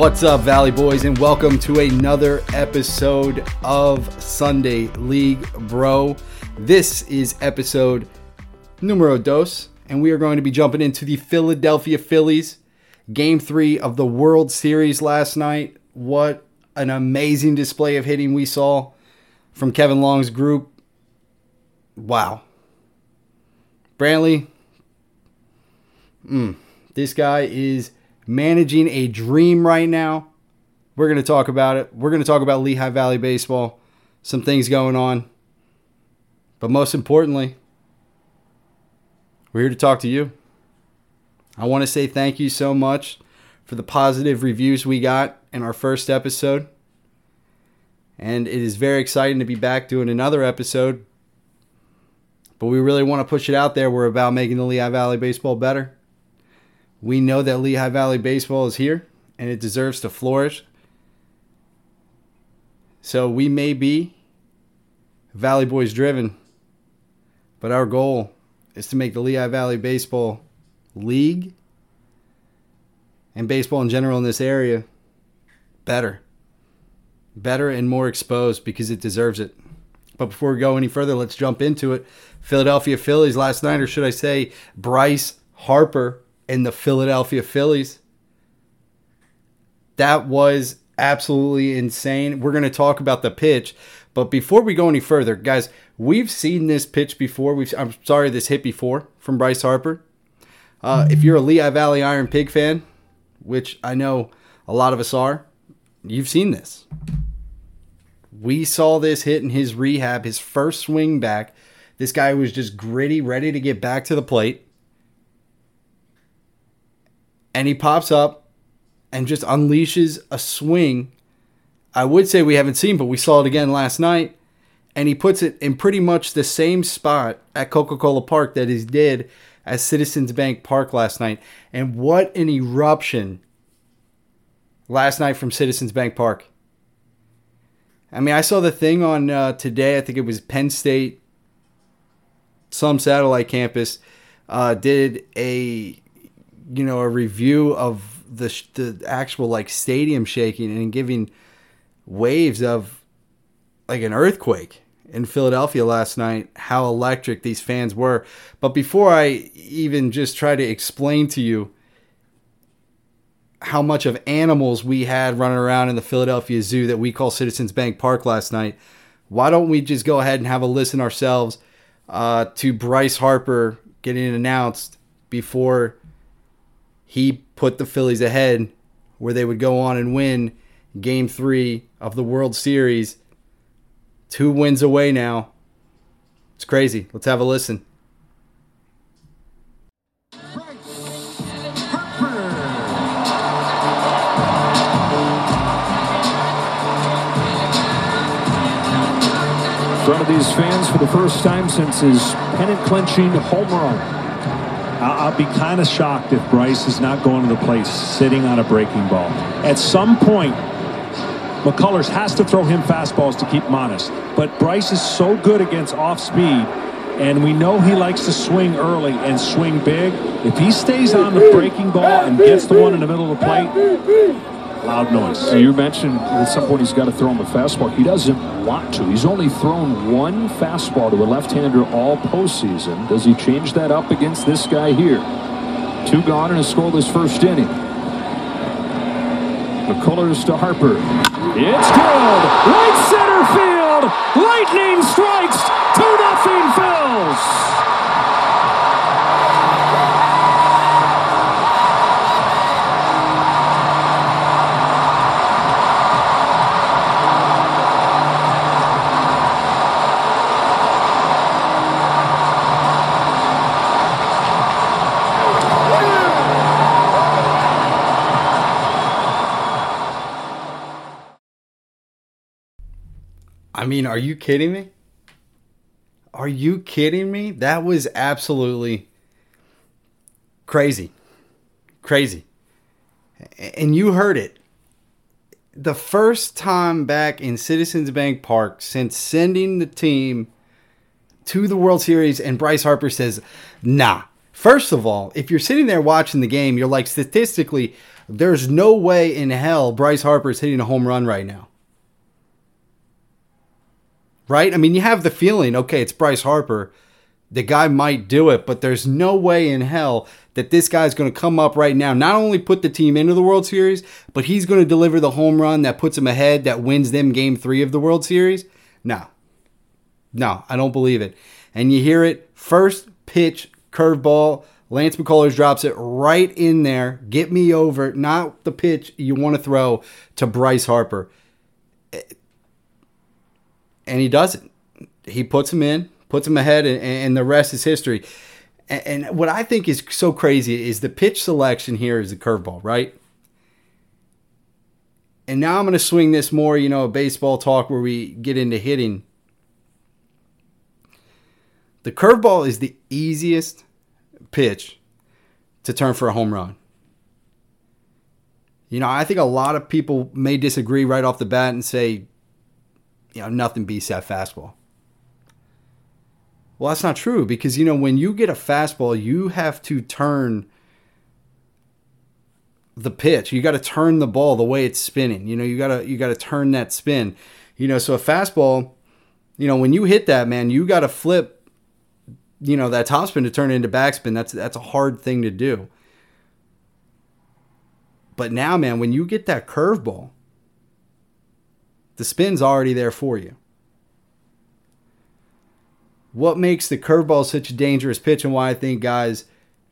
What's up, Valley Boys, and welcome to another episode of Sunday League Bro. This is episode numero dos, and we are going to be jumping into the Philadelphia Phillies game three of the World Series last night. What an amazing display of hitting we saw from Kevin Long's group. Wow. Brantley, mm, this guy is managing a dream right now. We're going to talk about it. We're going to talk about Lehigh Valley baseball, some things going on. But most importantly, we're here to talk to you. I want to say thank you so much for the positive reviews we got in our first episode. And it is very exciting to be back doing another episode. But we really want to push it out there. We're about making the Lehigh Valley baseball better. We know that Lehigh Valley baseball is here and it deserves to flourish. So we may be Valley Boys driven, but our goal is to make the Lehigh Valley Baseball League and baseball in general in this area better. Better and more exposed because it deserves it. But before we go any further, let's jump into it. Philadelphia Phillies last night, or should I say, Bryce Harper and the Philadelphia Phillies. That was absolutely insane. We're going to talk about the pitch, but before we go any further, guys, we've seen this pitch before. We've I'm sorry, this hit before from Bryce Harper. Uh, if you're a Lehigh Valley Iron Pig fan, which I know a lot of us are, you've seen this. We saw this hit in his rehab, his first swing back. This guy was just gritty, ready to get back to the plate and he pops up and just unleashes a swing. I would say we haven't seen, but we saw it again last night. And he puts it in pretty much the same spot at Coca Cola Park that he did at Citizens Bank Park last night. And what an eruption last night from Citizens Bank Park. I mean, I saw the thing on uh, today, I think it was Penn State, some satellite campus, uh, did a you know a review of the the actual like stadium shaking and giving waves of like an earthquake in Philadelphia last night how electric these fans were. But before I even just try to explain to you how much of animals we had running around in the Philadelphia Zoo that we call Citizens Bank Park last night why don't we just go ahead and have a listen ourselves uh, to Bryce Harper getting announced before he put the Phillies ahead where they would go on and win game three of the World Series. Two wins away now. It's crazy. Let's have a listen. In front of these fans for the first time since his pennant clinching home run. I'll be kind of shocked if Bryce is not going to the plate sitting on a breaking ball. At some point, McCullers has to throw him fastballs to keep him honest. But Bryce is so good against off speed, and we know he likes to swing early and swing big. If he stays on the breaking ball and gets the one in the middle of the plate, loud noise. You mentioned at some point he's got to throw him a fastball. He doesn't want to. He's only thrown one fastball to a left-hander all postseason. Does he change that up against this guy here? Two gone and a scoreless first inning. McCullers to Harper. It's good. Right center field. Lightning strikes. 2 nothing Phils. Mean, are you kidding me? Are you kidding me? That was absolutely crazy. Crazy. And you heard it. The first time back in Citizens Bank Park since sending the team to the World Series, and Bryce Harper says, nah. First of all, if you're sitting there watching the game, you're like, statistically, There's no way in hell Bryce Harper is hitting a home run right now. Right? I mean, you have the feeling, okay, it's Bryce Harper. The guy might do it, but there's no way in hell that this guy's going to come up right now, not only put the team into the World Series, but he's going to deliver the home run that puts him ahead, that wins them game three of the World Series. No. No, I don't believe it. And you hear it first pitch, curveball. Lance McCullers drops it right in there. Get me over, not the pitch you want to throw to Bryce Harper. And he does it. He puts him in, puts him ahead, and, and the rest is history. And, and what I think is so crazy is the pitch selection here is the curveball, right? And now I'm going to swing this more, you know, baseball talk where we get into hitting. The curveball is the easiest pitch to turn for a home run. You know, I think a lot of people may disagree right off the bat and say, you know, nothing beats that fastball. Well, that's not true because, you know, when you get a fastball, you have to turn the pitch. You got to turn the ball the way it's spinning. You know, you got to you got to turn that spin. You know, so a fastball, you know, when you hit that, man, you got to flip you know that topspin to turn it into backspin that's that's a hard thing to do but now man when you get that curveball the spin's already there for you what makes the curveball such a dangerous pitch and why i think guys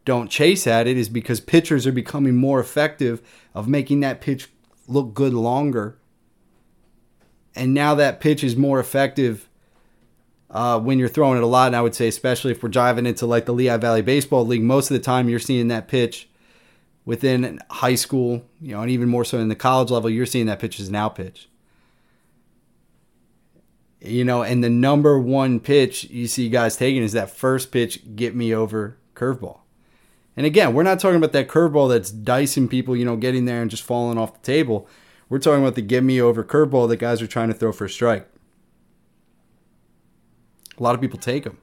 don't chase at it is because pitchers are becoming more effective of making that pitch look good longer and now that pitch is more effective uh, when you're throwing it a lot. And I would say, especially if we're driving into like the Lehigh Valley Baseball League, most of the time you're seeing that pitch within high school, you know, and even more so in the college level, you're seeing that pitch as an out pitch. You know, and the number one pitch you see guys taking is that first pitch, get me over curveball. And again, we're not talking about that curveball that's dicing people, you know, getting there and just falling off the table. We're talking about the get me over curveball that guys are trying to throw for a strike. A lot of people take them.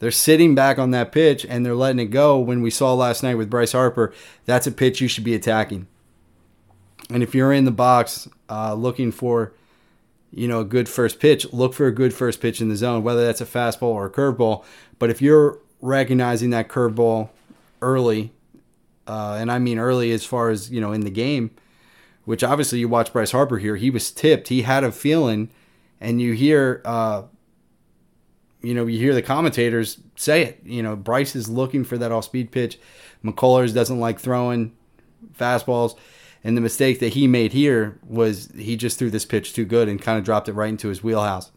They're sitting back on that pitch and they're letting it go. When we saw last night with Bryce Harper, that's a pitch you should be attacking. And if you're in the box uh, looking for, you know, a good first pitch, look for a good first pitch in the zone, whether that's a fastball or a curveball. But if you're recognizing that curveball early, uh, and I mean early as far as you know in the game, which obviously you watch Bryce Harper here, he was tipped, he had a feeling, and you hear uh, you know, you hear the commentators say it. You know, Bryce is looking for that off speed pitch. McCullers doesn't like throwing fastballs. And the mistake that he made here was he just threw this pitch too good and kind of dropped it right into his wheelhouse.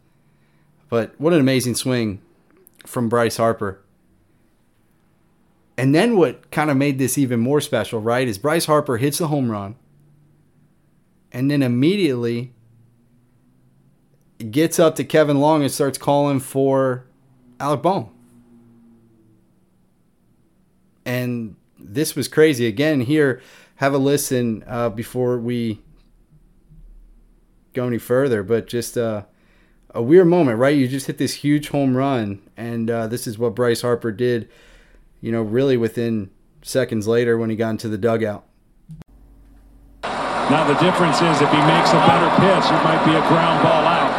But what an amazing swing from Bryce Harper. And then what kind of made this even more special, right, is Bryce Harper hits the home run. And then immediately gets up to Kevin Long and starts calling for Alec Bohm. And this was crazy. Again, here, have a listen uh, before we go any further. But just uh, a weird moment, right? You just hit this huge home run, and uh, this is what Bryce Harper did, you know, really within seconds later when he got into the dugout. Now the difference is if he makes a better pitch, it might be a ground ball out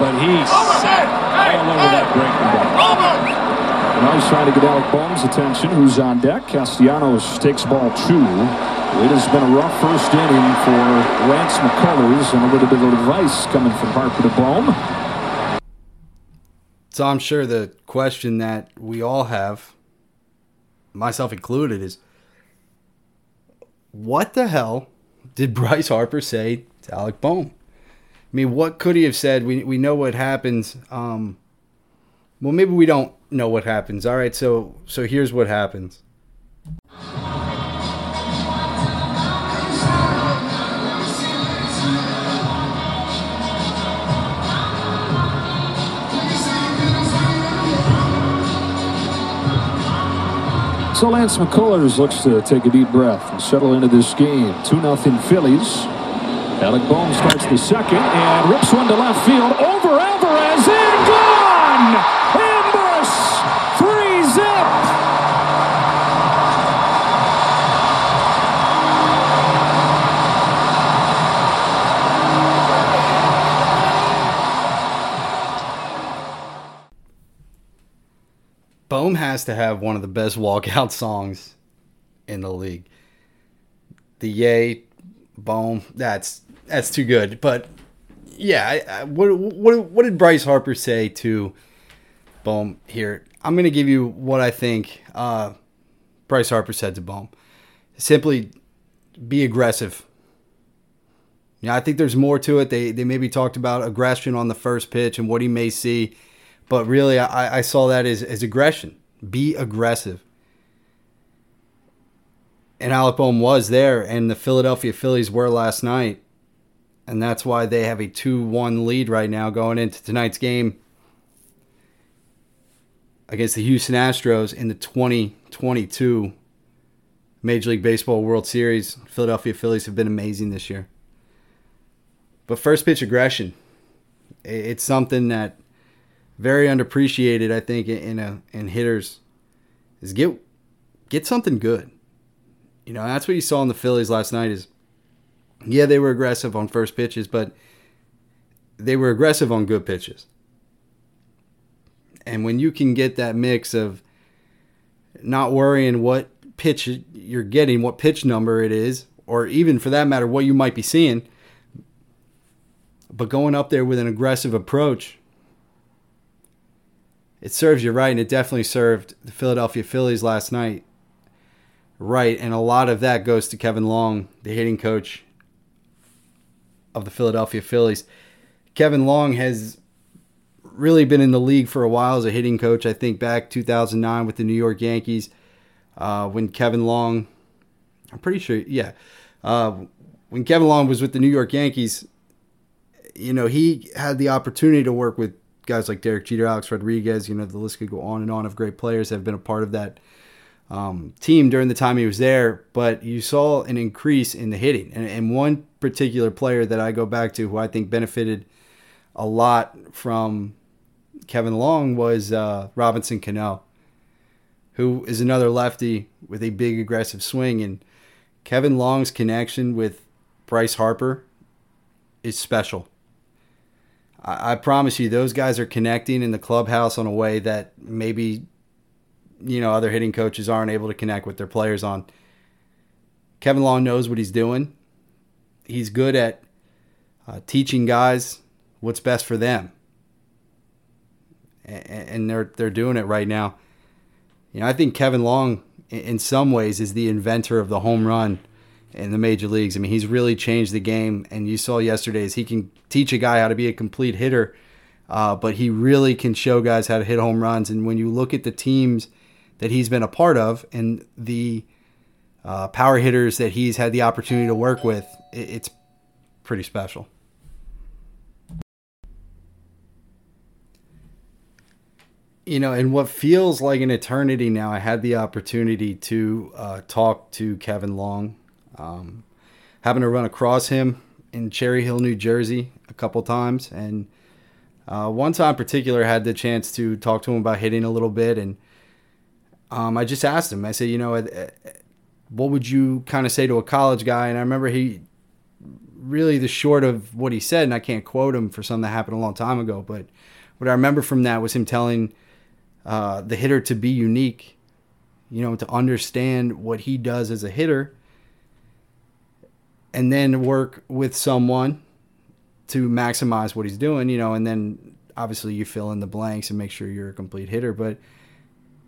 but he's sat all over that breaking ball. Now he's trying to get Alec Bohm's attention, who's on deck. Castellanos takes ball two. It has been a rough first inning for Lance McCullers, and a little bit of advice coming from Harper to Bohm. So I'm sure the question that we all have, myself included, is what the hell did Bryce Harper say to Alec Bohm? I mean, what could he have said? We we know what happens. Um, well, maybe we don't know what happens. All right, so so here's what happens. So Lance McCullers looks to take a deep breath and settle into this game. 2 0 Phillies. Alec Bohm starts the second and rips one to left field over Alvarez and has to have one of the best walkout songs in the league. The Yay, Boom, that's that's too good. But yeah, I, I, what what what did Bryce Harper say to Bohm here? I'm to give you what I think uh, Bryce Harper said to Bohm. Simply be aggressive. Yeah, I think there's more to it. They they maybe talked about aggression on the first pitch and what he may see, but really I, I saw that as, as aggression. Be aggressive. And Alec Bohm was there, and the Philadelphia Phillies were last night. And that's why they have a 2 1 lead right now going into tonight's game against the Houston Astros in the 2022 Major League Baseball World Series. Philadelphia Phillies have been amazing this year. But first pitch aggression, it's something that very underappreciated, I think, in a in hitters is get get something good. You know, that's what you saw in the Phillies last night. Is yeah, they were aggressive on first pitches, but they were aggressive on good pitches. And when you can get that mix of not worrying what pitch you're getting, what pitch number it is, or even for that matter, what you might be seeing, but going up there with an aggressive approach, it serves you right. And it definitely served the Philadelphia Phillies last night right. And a lot of that goes to Kevin Long, the hitting coach of the Philadelphia Phillies. Kevin Long has really been in the league for a while as a hitting coach. I think back 2009 with the New York Yankees uh, when Kevin Long, I'm pretty sure, yeah, uh, when Kevin Long was with the New York Yankees, you know, he had the opportunity to work with guys like Derek Jeter, Alex Rodriguez. You know, the list could go on and on of great players that have been a part of that um, team during the time he was there. But you saw an increase in the hitting, and, and one particular player that I go back to who I think benefited a lot from Kevin Long was uh, Robinson Cano, who is another lefty with a big aggressive swing. And Kevin Long's connection with Bryce Harper is special. I, I promise you, those guys are connecting in the clubhouse on a way that maybe you know other hitting coaches aren't able to connect with their players on. Kevin Long knows what he's doing. He's good at uh, teaching guys what's best for them and they're they're doing it right now. You know, I think Kevin Long, in some ways, is the inventor of the home run in the major leagues. I mean, he's really changed the game, and you saw yesterday is he can teach a guy how to be a complete hitter, uh, but he really can show guys how to hit home runs. And when you look at the teams that he's been a part of and the uh, power hitters that he's had the opportunity to work with, it's pretty special. you know, in what feels like an eternity now, I had the opportunity to uh, talk to Kevin Long. Um, having to run across him in Cherry Hill, New Jersey, a couple times, and uh, one time in particular, I had the chance to talk to him about hitting a little bit, and um, I just asked him. I said, you know, what would you kind of say to a college guy? And I remember he really the short of what he said, and I can't quote him for something that happened a long time ago, but what I remember from that was him telling uh, the hitter to be unique, you know, to understand what he does as a hitter, and then work with someone to maximize what he's doing, you know, and then obviously you fill in the blanks and make sure you're a complete hitter. But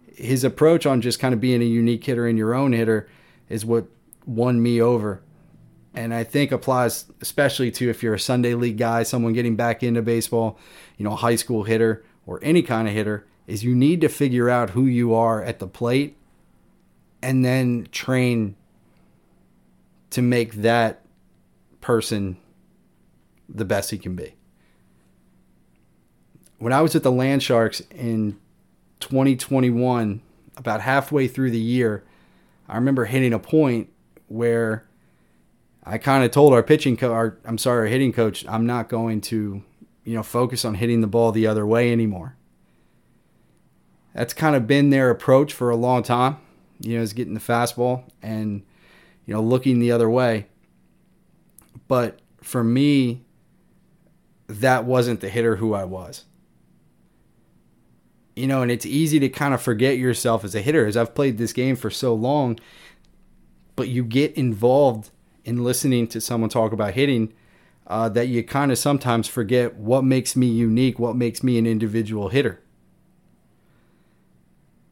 his approach on just kind of being a unique hitter and your own hitter is what won me over. And I think applies especially to if you're a Sunday league guy, someone getting back into baseball, you know, high school hitter or any kind of hitter is you need to figure out who you are at the plate and then train to make that person the best he can be. When I was at the Land Sharks in 2021, about halfway through the year, I remember hitting a point where I kind of told our pitching coach, I'm sorry, our hitting coach, I'm not going to, you know, focus on hitting the ball the other way anymore that's kind of been their approach for a long time. You know, is getting the fastball and you know looking the other way. But for me, that wasn't the hitter who I was. You know, and it's easy to kind of forget yourself as a hitter as I've played this game for so long, but you get involved in listening to someone talk about hitting uh, that you kind of sometimes forget what makes me unique, what makes me an individual hitter.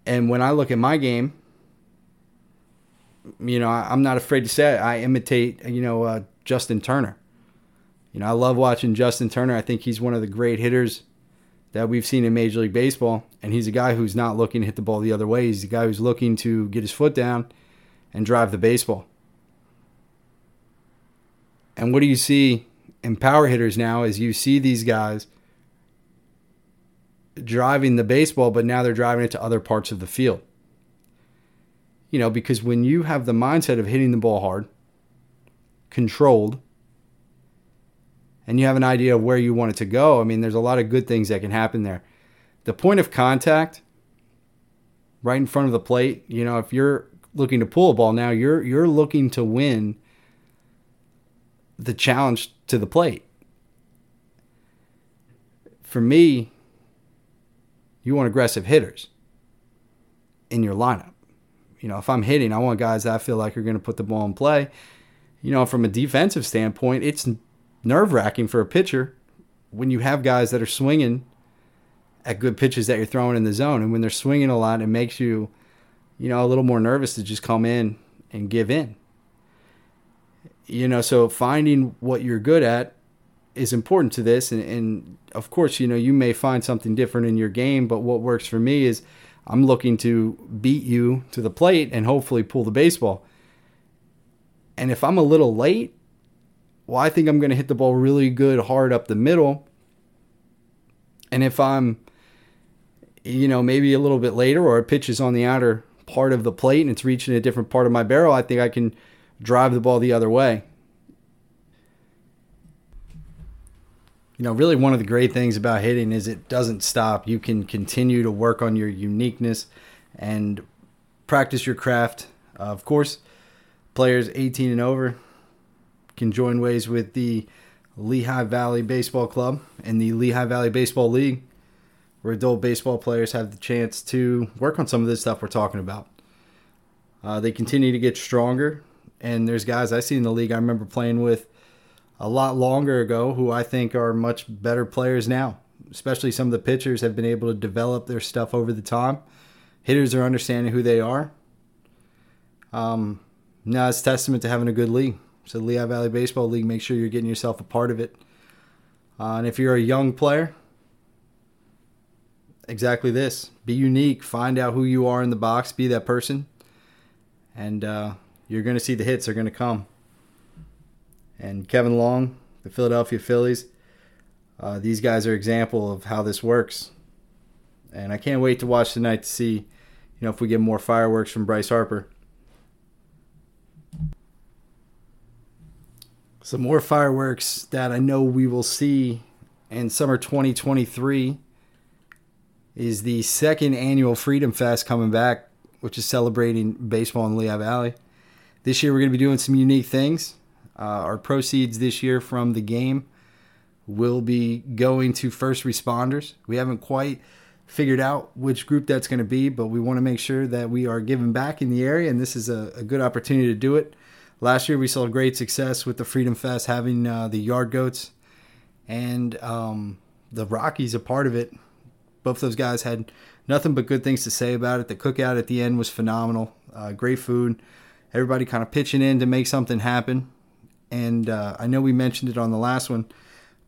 And when I look at my game, you know, I, am not afraid to say it. I imitate, you know, uh, Justin Turner. You know, I love watching Justin Turner. I think he's one of the great hitters that we've seen in Major League Baseball. And he's a guy who's not looking to hit the ball the other way. He's a guy who's looking to get his foot down and drive the baseball. And what do you see in power hitters now is you see these guys driving the baseball, but now they're driving it to other parts of the field. You know, because when you have the mindset of hitting the ball hard, controlled, and you have an idea of where you want it to go, I mean, there's a lot of good things that can happen there. The point of contact right in front of the plate, you know, if you're looking to pull a ball now, you're you're looking to win the challenge to the plate. For me, you want aggressive hitters in your lineup. You know, if I'm hitting, I want guys that I feel like are going to put the ball in play. You know, from a defensive standpoint, it's nerve wracking for a pitcher when you have guys that are swinging at good pitches that you're throwing in the zone. And when they're swinging a lot, it makes you, you know, a little more nervous to just come in and give in. You know, so finding what you're good at is important to this. And, and of course, you know, you may find something different in your game, but what works for me is I'm looking to beat you to the plate and hopefully pull the baseball. And if I'm a little late, well, I think I'm going to hit the ball really good hard up the middle. And if I'm, you know, maybe a little bit later or a pitch is on the outer part of the plate and it's reaching a different part of my barrel, I think I can drive the ball the other way. You know, really one of the great things about hitting is it doesn't stop. You can continue to work on your uniqueness and practice your craft. Uh, of course, players 18 and over can join ways with the Lehigh Valley Baseball Club and the Lehigh Valley Baseball League, where adult baseball players have the chance to work on some of this stuff we're talking about. Uh, they continue to get stronger, and there's guys I see in the league I remember playing with a lot longer ago who I think are much better players now. Especially some of the pitchers have been able to develop their stuff over the time. Hitters are understanding who they are. Um, now it's testament to having a good league. So Lehigh Valley Baseball League, make sure you're getting yourself a part of it. Uh, and if you're a young player, exactly this: be unique, find out who you are in the box, be that person, and uh, you're going to see the hits are going to come. And Kevin Long, the Philadelphia Phillies, uh, these guys are example of how this works. And I can't wait to watch tonight to see, you know, if we get more fireworks from Bryce Harper. Some more fireworks that I know we will see in summer 2023 is the second annual Freedom Fest coming back, which is celebrating baseball in Lehigh Valley. This year we're going to be doing some unique things. Uh, our proceeds this year from the game will be going to first responders. We haven't quite figured out which group that's going to be, but we want to make sure that we are giving back in the area, and this is a, a good opportunity to do it. Last year we saw great success with the Freedom Fest having uh, the Yard Goats and um, the Rockies a part of it. Both those guys had nothing but good things to say about it. The cookout at the end was phenomenal. Uh, great food. Everybody kind of pitching in to make something happen. And uh, I know we mentioned it on the last one,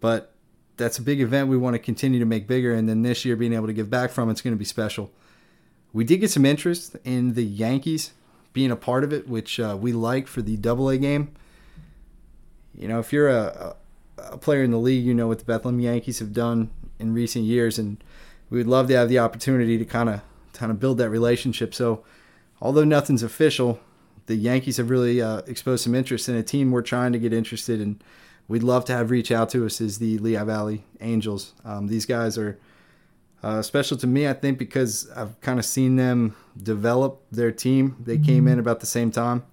but that's a big event we want to continue to make bigger. And then this year, being able to give back from it's going to be special. We did get some interest in the Yankees being a part of it, which uh, we like for the Double A game. You know, if you're a, a player in the league, you know what the Bethlehem Yankees have done in recent years, and we would love to have the opportunity to kind of kind of build that relationship. So, although nothing's official, the Yankees have really uh, exposed some interest in a team we're trying to get interested in. We'd love to have reach out to us is the Lehigh Valley Angels. Um, these guys are uh, special to me, I think, because I've kind of seen them develop their team. They came in about the same time,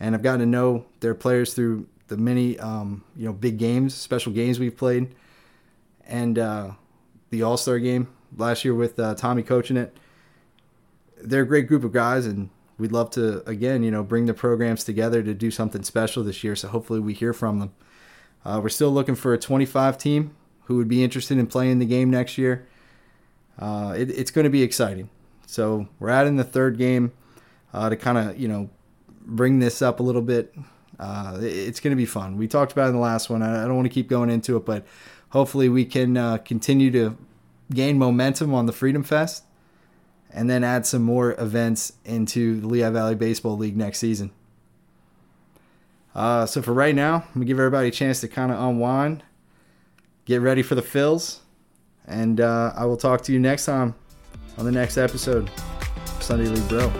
and I've gotten to know their players through the many, um, you know, big games, special games we've played, and uh, the All Star game last year with uh, Tommy coaching it. They're a great group of guys, and we'd love to again, you know, bring the programs together to do something special this year. So hopefully we hear from them. Uh, we're still looking for a 25 team who would be interested in playing the game next year. Uh, it, it's going to be exciting. So we're adding the third game uh, to kind of you know bring this up a little bit. Uh, it's going to be fun. We talked about in the last one. I, I don't want to keep going into it, but hopefully we can uh, continue to gain momentum on the Freedom Fest and then add some more events into the Lehigh Valley Baseball League next season. Uh, so for right now, I'm gonna give everybody a chance to kind of unwind, get ready for the Phils, and uh, I will talk to you next time on the next episode. Sunday League Bro.